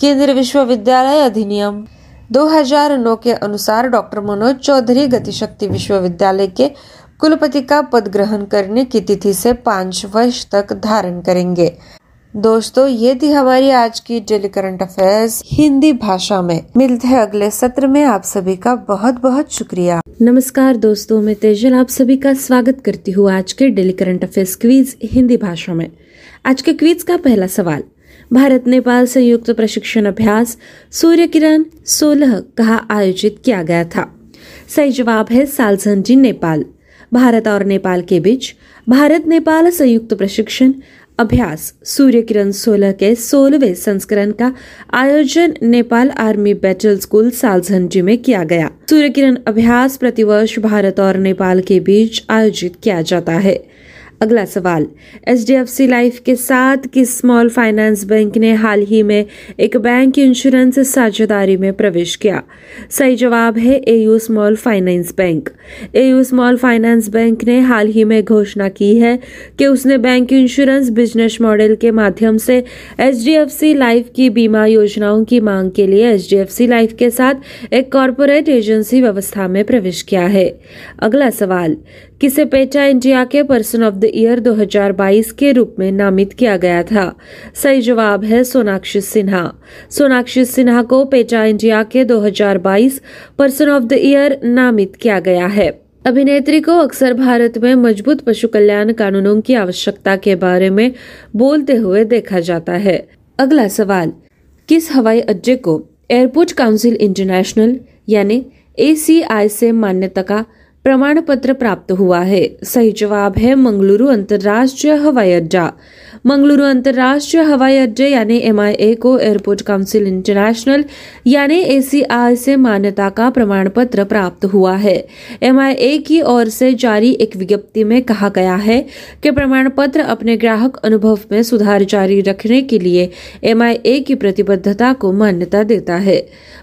केंद्रीय विश्वविद्यालय अधिनियम 2009 के अनुसार डॉक्टर मनोज चौधरी गतिशक्ति विश्वविद्यालय के कुलपति का पद ग्रहण करने की तिथि से पाँच वर्ष तक धारण करेंगे। दोस्तों, ये थी हमारी आज की डेली करंट अफेयर्स हिंदी भाषा में। मिलते हैं अगले सत्र में। आप सभी का बहुत बहुत शुक्रिया। नमस्कार दोस्तों, मैं तेजल आप सभी का स्वागत करती हूँ आज के daily current affairs quiz Hindi भाषा में। आज के क्वीज का पहला सवाल, भारत नेपाल संयुक्त प्रशिक्षण अभ्यास सूर्य किरण सोलह कहा आयोजित किया गया था? सही जवाब है सालझंजी नेपाल। भारत और नेपाल के बीच भारत नेपाल संयुक्त प्रशिक्षण अभ्यास सूर्य किरण सोलह के सोलहवें संस्करण का आयोजन Nepal army battle school Saljhandi में किया गया। सूर्य किरण अभ्यास प्रतिवर्ष भारत और नेपाल के बीच आयोजित किया जाता है। अगला सवाल H D F C life के साथ किस स्मॉल फाइनेंस बैंक ने हाल ही में एक बैंक इंश्योरेंस साझेदारी में प्रवेश किया? सही जवाब है A U small finance bank. A U small finance bank ने हाल ही में घोषणा की है कि उसने बैंक इंश्योरेंस बिज़नेस मॉडल के माध्यम से H D F C life की बीमा योजनाओं की मांग के लिए H D F C life के साथ एक कॉरपोरेट एजेंसी व्यवस्था में प्रवेश किया है। अगला सवाल किसे पेटा इंडिया के पर्सन ऑफ़ द ईयर 2022 के रूप में नामित किया गया था? सही जवाब है सोनाक्षी सिन्हा। सोनाक्षी सिन्हा को पेटा इंडिया के 2022 पर्सन ऑफ़ द ईयर नामित किया गया है। अभिनेत्री को अक्सर भारत में मज़बूत पशु कल्याण कानूनों की आवश्यकता के बारे में बोलते हुए देखा जाता है। अगला सवाल, किस हवाई अड्डे को एयरपोर्ट काउंसिल इंटरनेशनल यानी ए से मान्यता का प्रमाण पत्र प्राप्त हुआ है। सही जवाब है मंगलुरु अंतर्राष्ट्रीय हवाई अड्डा। मंगलुरु अंतर्राष्ट्रीय हवाई अड्डे यानी एमआईए को एयरपोर्ट काउंसिल इंटरनेशनल यानी ए से मान्यता का प्रमाण पत्र प्राप्त हुआ है। एमआईए की ओर से जारी एक विज्ञप्ति में कहा गया है कि प्रमाण पत्र अपने ग्राहक अनुभव में सुधार जारी रखने के लिए एमआईए की प्रतिबद्धता को मान्यता देता है।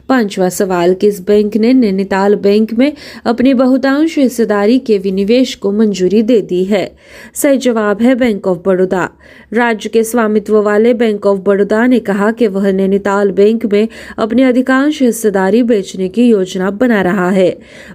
पांचवा सवाल, किस बैंक ने नैनीताल बैंक में अपनी बहुतांश हिस्सेदारी के विनिवेश को मंजूरी दे दी है। सही जवाब है बैंक ऑफ़ बड़ौदा राज्य के स्वामित्व वाले बैंक ऑफ़ बड़ौदा ने कहा कि वह नैनीताल बैंक में अपनी अधिकांश हिस्सेदारी बेचने की योजना बना रहा है।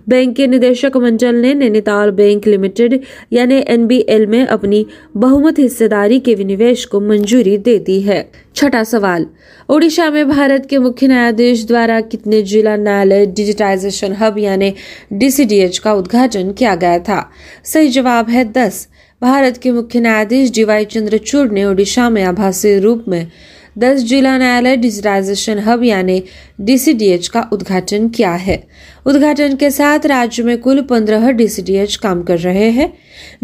बैंक के निदेशक मंडल ने नैनीताल बैंक लिमिटेड यानी एनबीएल में अपनी बहुमत हिस्सेदारी के विनिवेश को मंजूरी दे दी है। छठा सवाल। ओडिशा में भारत के मुख्य न्यायाधीश द्वारा कितने जिला न्यायालय डिजिटाइजेशन हब यानी डीसीडीएच का उद्घाटन किया गया था? सही जवाब है दस। भारत के मुख्य न्यायाधीश डीवाई चंद्रचूड़ ने ओडिशा में आभासी रूप में दस जिला न्यायालय डिजिटाइजेशन हब यानी डीसीडीएच का उद्घाटन किया है। उद्घाटन के साथ राज्य में कुल पंद्रह डीसीडीएच काम कर रहे हैं,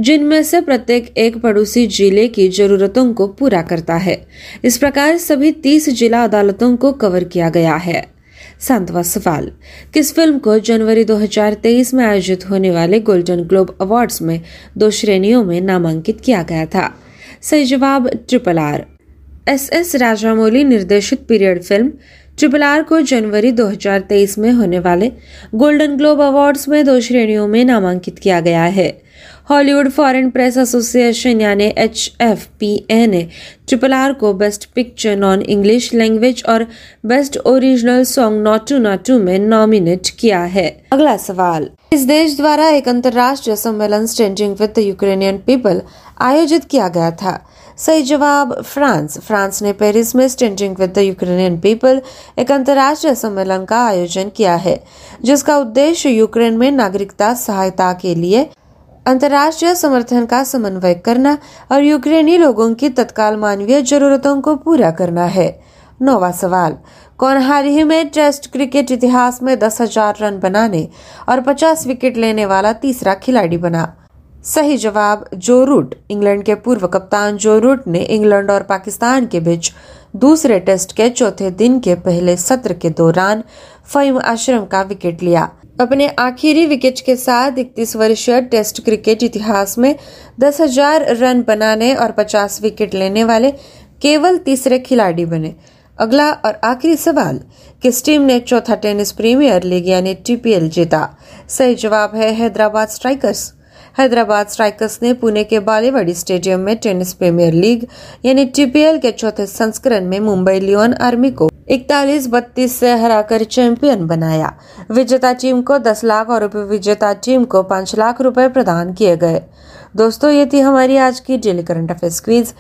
जिनमें से प्रत्येक एक पड़ोसी ज़िले की जरूरतों को पूरा करता है। इस प्रकार सभी तीस जिला अदालतों को कवर किया गया है। सातवां सवाल, किस फ़िल्म को जनवरी 2023 में आयोजित होने वाले गोल्डन ग्लोब अवार्ड्स में दो श्रेणियों में नामांकित किया गया था? सही जवाब, triple R. S S Rajamouli निर्देशित पीरियड फ़िल्म ट्रिपल आर को जनवरी 2023 में होने वाले गोल्डन ग्लोब अवार्ड्स में दो श्रेणियों में नामांकित किया गया है। हॉलीवुड फॉरेन प्रेस एसोसिएशन यानी एच एफ़ पी ए ने ट्रिपल आर को best picture non English language और best original song not not में नॉमिनेट किया है। अगला सवाल। इस देश द्वारा एक अंतर्राष्ट्रीय सम्मेलन स्टैंडिंग विद यूक्रेनियन पीपल आयोजित किया गया था। सही जवाब, फ्रांस। फ्रांस ने पेरिस में standing with the Ukrainian people एक अंतर्राष्ट्रीय सम्मेलन का आयोजन किया है, जिसका उद्देश्य यूक्रेन में नागरिकता सहायता के लिए अंतर्राष्ट्रीय समर्थन का समन्वय करना और यूक्रेनी लोगों की तत्काल मानवीय जरूरतों को पूरा करना है। नौवा सवाल, कौन हाल ही में टेस्ट क्रिकेट इतिहास में दस हज़ार रन बनाने और पचास विकेट लेने वाला तीसरा खिलाड़ी बना? सही जवाब, जो रूट, इंग्लैंड के पूर्व कप्तान जो रूट ने इंग्लैंड और पाकिस्तान के बीच दूसरे टेस्ट के चौथे दिन के पहले सत्र के दौरान फईम आश्रम का विकेट लिया। अपने आखिरी विकेट के साथ इकतीस वर्षीय टेस्ट क्रिकेट इतिहास में दस हज़ार रन बनाने और पचास विकेट लेने वाले केवल तीसरे खिलाड़ी बने। अगला और आखिरी सवाल, किस टीम ने चौथा टेनिस प्रीमियर लीग यानी टीपीएल जीता? सही जवाब है हैदराबाद स्ट्राइकर्स। हैदराबाद स्ट्राइकर्स ने पुणे के बालीवाड़ी स्टेडियम में टेनिस प्रीमियर लीग, यानी टीपीएल के चौथे संस्करण में मुंबई लियोन आर्मी को इकतालीस बत्तीस से हराकर चैंपियन बनाया। विजेता टीम को 10 लाख और विजेता टीम को 5 लाख रुपए प्रदान किए गए। दोस्तों, ये थी हमारी आज की daily current affair quiz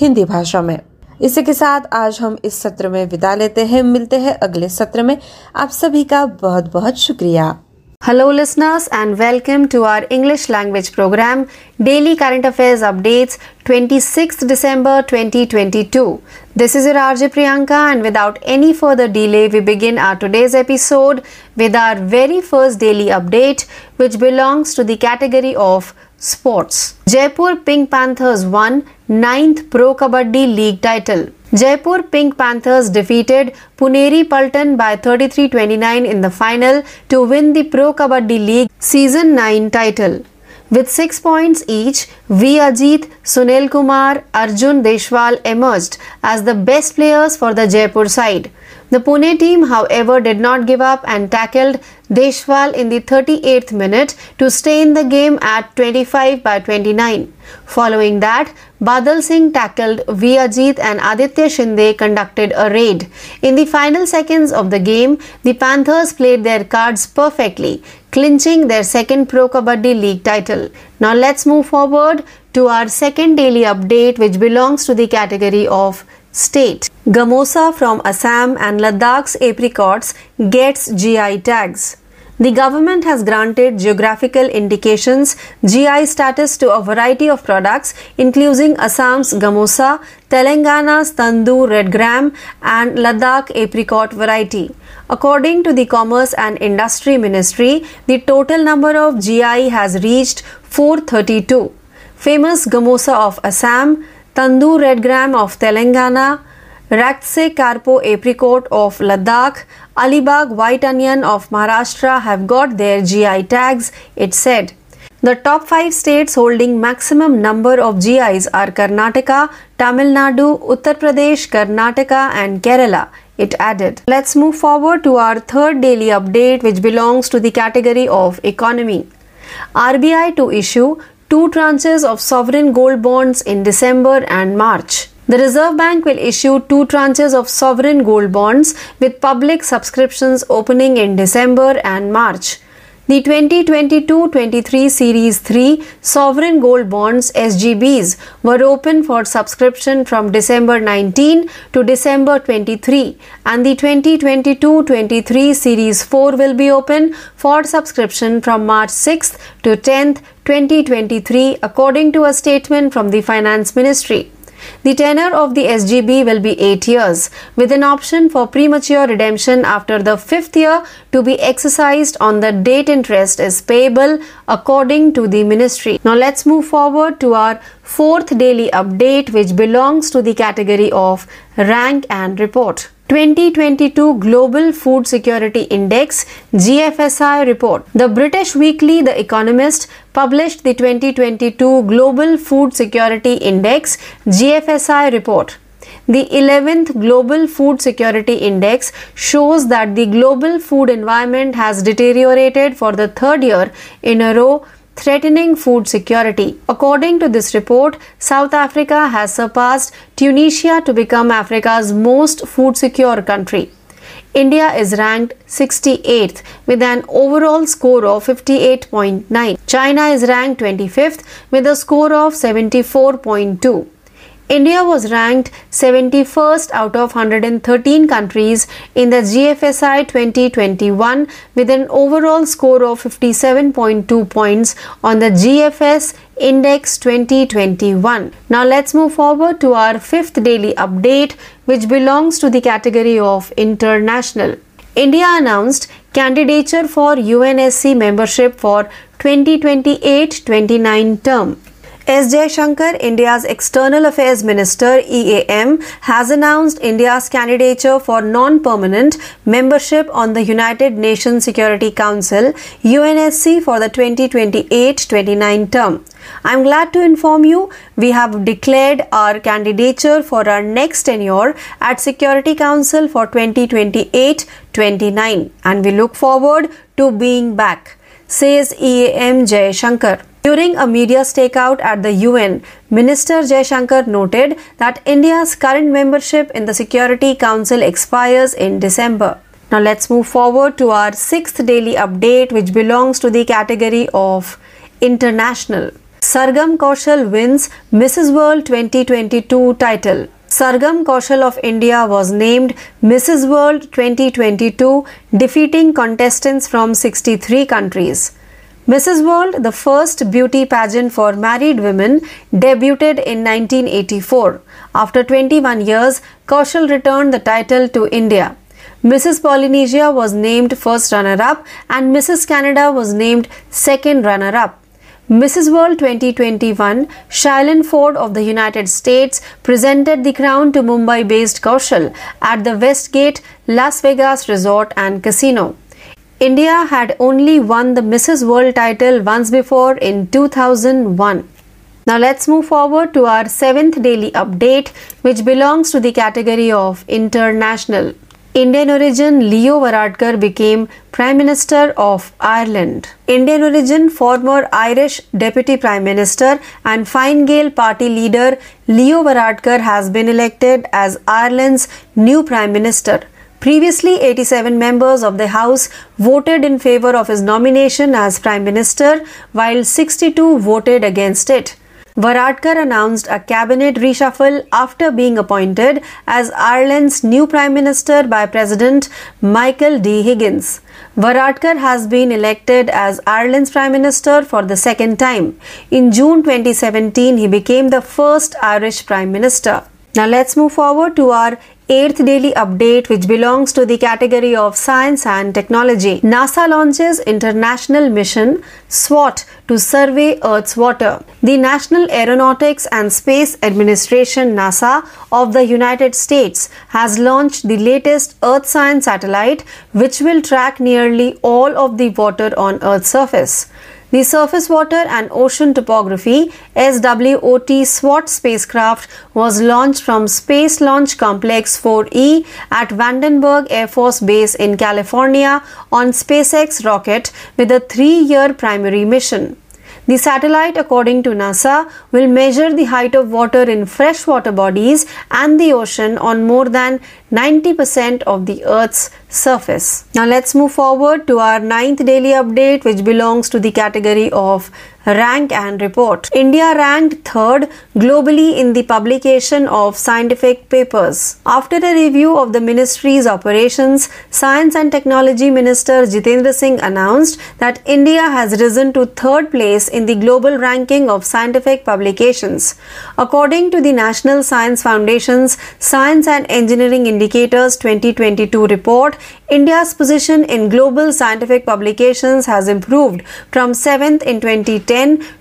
Hindi भाषा में। इसी के साथ आज हम इस सत्र में विदा लेते हैं। मिलते हैं अगले सत्र में। आप सभी का बहुत बहुत शुक्रिया। Hello, listeners, and welcome to our English language program, Daily Current Affairs Updates, 26th December 2022. This is your RJ Priyanka, and without any further delay, we begin our today's episode with our very first daily update, which belongs to the category of sports. Jaipur Pink Panthers won ninth Pro Kabaddi League title. Jaipur Pink Panthers defeated Puneri Paltan by 33-29 in the final to win the Pro Kabaddi League Season 9 title. With 6 points each, V. Ajit, Sunil Kumar, Arjun Deshwal emerged as the best players for the Jaipur side. The Pune team, however, did not give up and tackled Deshwal in the 38th minute to stay in the game at 25 by 29. Following that, Badal Singh tackled Vijit and Aditya Shinde conducted a raid. In the final seconds of the game, the Panthers played their cards perfectly, clinching their second Pro Kabaddi League title. Now let's move forward to our second daily update which belongs to the category of state. Gamosa from Assam and Ladakh's apricots gets GI tags. The government has granted geographical indications GI status to a variety of products including Assam's Gamosa, Telangana's Tandoor red gram and Ladakh apricot variety. According to the Commerce and Industry Ministry, the total number of GI has reached 432. Famous Gamosa of Assam, Tandoor Red Gram of Telangana, Raktse Karpo Apricot of Ladakh, Alibag White Onion of Maharashtra have got their GI tags, it said. The top five states holding maximum number of GIs are Karnataka, Tamil Nadu, Uttar Pradesh, Karnataka, and Kerala. It added. Let's move forward to our third daily update, which belongs to the category of economy. RBI to issue two tranches of sovereign gold bonds in December and March. The Reserve Bank will issue two tranches of sovereign gold bonds with public subscriptions opening in December and March. The 2022-23 Series 3 Sovereign Gold Bonds SGBs were open for subscription from December 19 to December 23 and the 2022-23 Series 4 will be open for subscription from March 6 to 10, 2023 according to a statement from the Finance Ministry. The tenure of the SGB will be 8 years, with an option for premature redemption after the 5th year to be exercised on the date interest is payable according to the ministry. Now let's move forward to our fourth daily update which belongs to the category of rank and report. 2022 Global Food Security Index GFSI report. The British weekly The Economist published the 2022 Global Food Security Index GFSI report. The 11th Global Food Security Index shows that the global food environment has deteriorated for the third year in a row threatening food security. According to this report, South Africa has surpassed Tunisia to become Africa's most food secure country. India is ranked 68th with an overall score of 58.9. China is ranked 25th with a score of 74.2. India was ranked 71st out of 113 countries in the GFSI 2021 with an overall score of 57.2 points on the GFS Index 2021. Now let's move forward to our fifth daily update which belongs to the category of international. India announced candidature for UNSC membership for 2028-29 term. S. Jaishankar, India's External Affairs Minister EAM, has announced India's candidature for non permanent membership on the United Nations Security Council UNSC for the 2028 29 term. I'm glad to inform you we have declared our candidature for our next tenure at Security Council for 2028 29 and we look forward to being back, says EAM Jaishankar. During a media stakeout at the UN, Minister Jaishankar noted that India's current membership in the Security Council expires in December. Now let's move forward to our sixth daily update, which belongs to the category of international. Sargam Kaushal wins Mrs. World 2022 title. Sargam Kaushal of India was named Mrs. World 2022, defeating contestants from 63 countries. Mrs. World, the first beauty pageant for married women, debuted in 1984. After 21 years, Kaushal returned the title to India. Mrs. Polynesia was named first runner up and Mrs. Canada was named second runner up. Mrs. World 2021, Shailene Ford of the United States presented the crown to Mumbai based Kaushal at the Westgate Las Vegas Resort and Casino. India had only won the Mrs. World title once before in 2001. Now let's move forward to our seventh daily update, which belongs to the category of international. Indian origin Leo Varadkar became Prime Minister of Ireland. Indian origin former Irish Deputy Prime Minister and Fine Gael party leader Leo Varadkar has been elected as Ireland's new Prime Minister. Previously, 87 members of the House voted in favor of his nomination as Prime Minister, while 62 voted against it. Varadkar announced a cabinet reshuffle after being appointed as Ireland's new Prime Minister by President Michael D. Higgins. Varadkar has been elected as Ireland's Prime Minister for the second time. In June 2017, he became the first Irish Prime Minister. Now let's move forward to our 8th daily update, which belongs to the category of science and technology. NASA launches International Mission SWOT to survey Earth's water. The National Aeronautics and Space Administration NASA of the United States has launched the latest Earth science satellite, which will track nearly all of the water on Earth's surface. The Surface Water and Ocean Topography SWOT SWOT spacecraft was launched from Space Launch Complex 4E at Vandenberg Air Force Base in California on SpaceX rocket with a three year primary mission. The satellite, according to NASA, will measure the height of water in freshwater bodies and the ocean on more than 90% of the Earth's surface. Now let's move forward to our ninth daily update, which belongs to the category of rank and report. India ranked third globally in the publication of scientific papers. After a review of the ministry's operations, Science and Technology Minister Jitendra Singh announced that India has risen to third place in the global ranking of scientific publications. According to the National Science Foundation's Science and Engineering Indicators 2022 report, India's position in global scientific publications has improved from 7th in 2010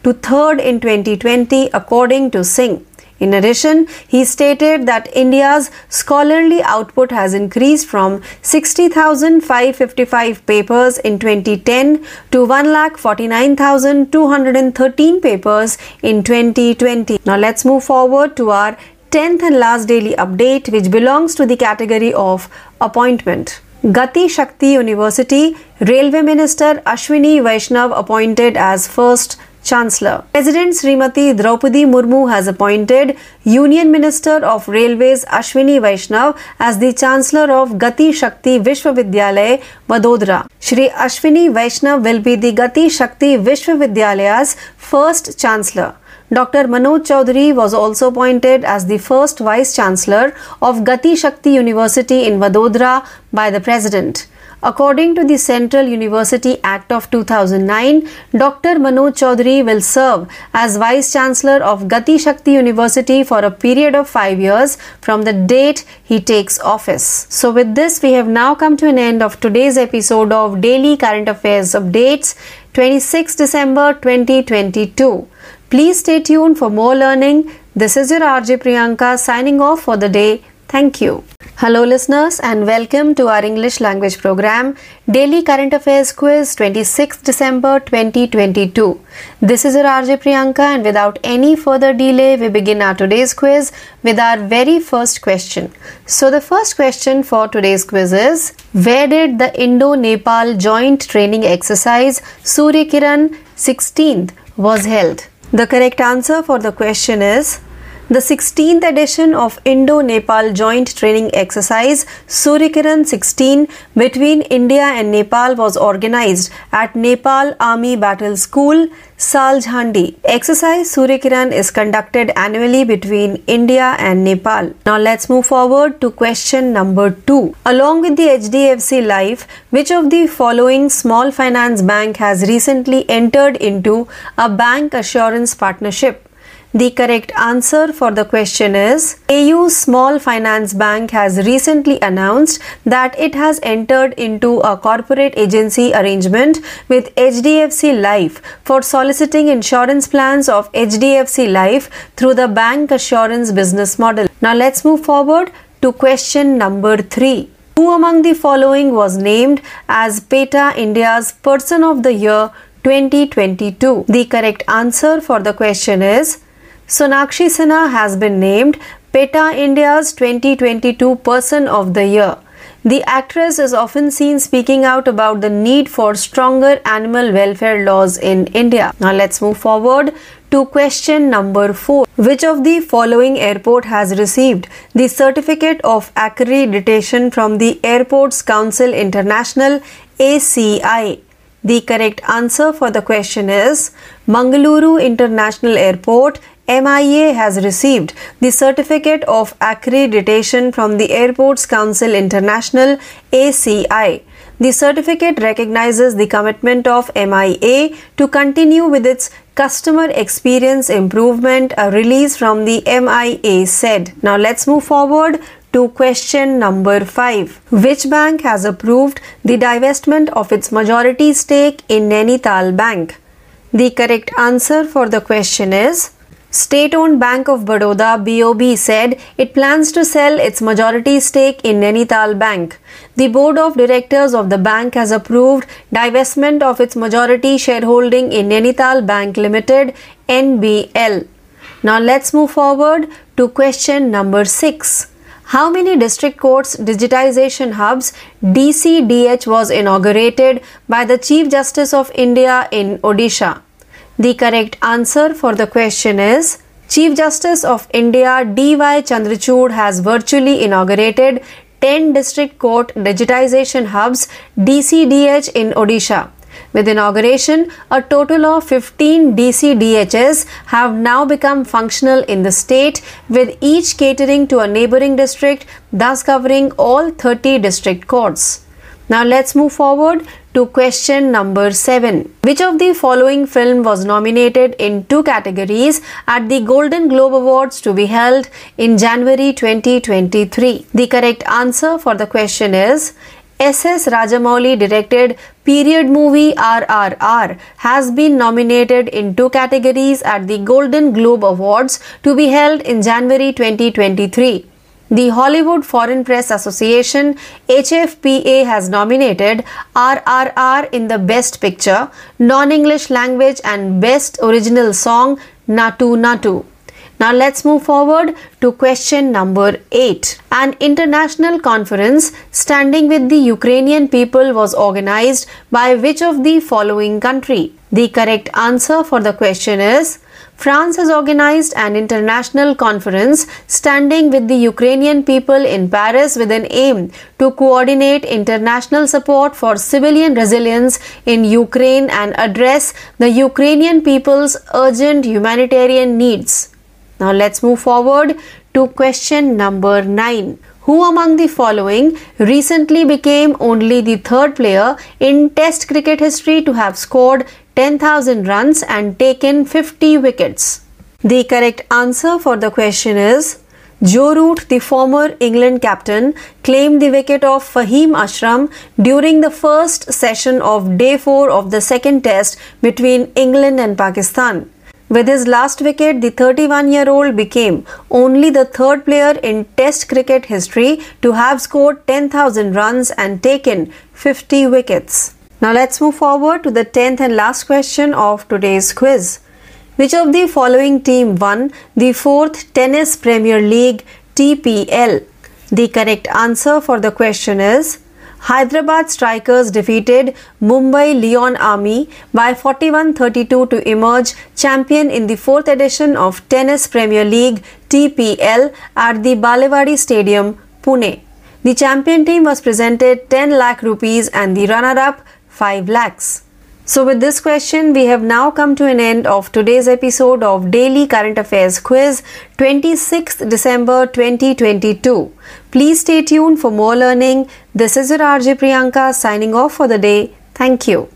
to 3rd in 2020, according to Singh. In addition, he stated that India's scholarly output has increased from 60,555 papers in 2010 to 1,49,213 papers in 2020. Now let's move forward to our 10th and last daily update, which belongs to the category of appointment. Gati Shakti University Railway Minister Ashwini Vaishnav appointed as first Chancellor. President Srimati Draupadi Murmu has appointed Union Minister of Railways Ashwini Vaishnav as the Chancellor of Gati Shakti Vishwavidyalaya, Vadodara. Shri Ashwini Vaishnav will be the Gati Shakti Vishwavidyalay's first Chancellor. Dr. Manoj Chaudhary was also appointed as the first Vice Chancellor of Gati Shakti University in Vadodara by the President. According to the Central University Act of 2009, Dr. Manoj Chaudhary will serve as Vice Chancellor of Gati Shakti University for a period of five years from the date he takes office. So, with this, we have now come to an end of today's episode of Daily Current Affairs Updates, 26 December 2022. Please stay tuned for more learning. This is your RJ Priyanka signing off for the day. Thank you. Hello, listeners, and welcome to our English language program, Daily Current Affairs Quiz 26 December 2022. This is your RJ Priyanka, and without any further delay, we begin our today's quiz with our very first question. So, the first question for today's quiz is Where did the Indo Nepal joint training exercise Surya Kiran 16th was held? The correct answer for the question is the 16th edition of Indo-Nepal Joint Training Exercise Suryakiran 16 between India and Nepal was organized at Nepal Army Battle School, Saljhandi. Exercise Suryakiran is conducted annually between India and Nepal. Now let's move forward to question number 2. Along with the HDFC Life, which of the following small finance bank has recently entered into a bank assurance partnership? The correct answer for the question is AU Small Finance Bank has recently announced that it has entered into a corporate agency arrangement with HDFC Life for soliciting insurance plans of HDFC Life through the bank assurance business model. Now let's move forward to question number 3. Who among the following was named as PETA India's Person of the Year 2022? The correct answer for the question is Sonakshi Sinha has been named PETA India's 2022 Person of the Year. The actress is often seen speaking out about the need for stronger animal welfare laws in India. Now let's move forward to question number 4. Which of the following airport has received the certificate of accreditation from the Airports Council International ACI? The correct answer for the question is Mangaluru International Airport MIA has received the certificate of accreditation from the Airports Council International ACI. The certificate recognizes the commitment of MIA to continue with its customer experience improvement, a release from the MIA said. Now let's move forward to question number 5. Which bank has approved the divestment of its majority stake in Nainital Bank? The correct answer for the question is State owned Bank of Baroda BOB said it plans to sell its majority stake in Nainital Bank. The board of directors of the bank has approved divestment of its majority shareholding in Nainital Bank Limited NBL. Now let's move forward to question number 6. How many district courts digitization hubs DCDH was inaugurated by the Chief Justice of India in Odisha? The correct answer for the question is Chief Justice of India D.Y. Chandrachud has virtually inaugurated 10 district court digitization hubs DCDH in Odisha. With inauguration, a total of 15 DCDHs have now become functional in the state, with each catering to a neighboring district, thus covering all 30 district courts. Now let's move forward to question number 7. Which of the following film was nominated in two categories at the Golden Globe Awards to be held in January 2023? The correct answer for the question is S.S. Rajamouli directed period movie RRR has been nominated in two categories at the Golden Globe Awards to be held in January 2023. The Hollywood Foreign Press Association HFPA has nominated RRR in the Best Picture, Non English Language and Best Original Song Natu Natu. Now let's move forward to question number 8. An international conference standing with the Ukrainian people was organized by which of the following country? The correct answer for the question is France has organized an international conference standing with the Ukrainian people in Paris with an aim to coordinate international support for civilian resilience in Ukraine and address the Ukrainian people's urgent humanitarian needs. Now let's move forward to question number 9. Who among the following recently became only the third player in Test cricket history to have scored 10,000 runs and taken 50 wickets? The correct answer for the question is Joe Root, the former England captain, claimed the wicket of Fahim Ashram during the first session of day 4 of the second test between England and Pakistan. With his last wicket, the 31 year old became only the third player in Test cricket history to have scored 10,000 runs and taken 50 wickets. Now let's move forward to the 10th and last question of today's quiz. Which of the following team won the 4th Tennis Premier League TPL? The correct answer for the question is Hyderabad strikers defeated Mumbai Lion Army by 41-32 to emerge champion in the fourth edition of Tennis Premier League TPL at the Balewadi Stadium, Pune. The champion team was presented 10 lakh rupees and the runner-up 5 lakhs. So, with this question, we have now come to an end of today's episode of Daily Current Affairs Quiz 26th December 2022. Please stay tuned for more learning. This is your RJ Priyanka signing off for the day. Thank you.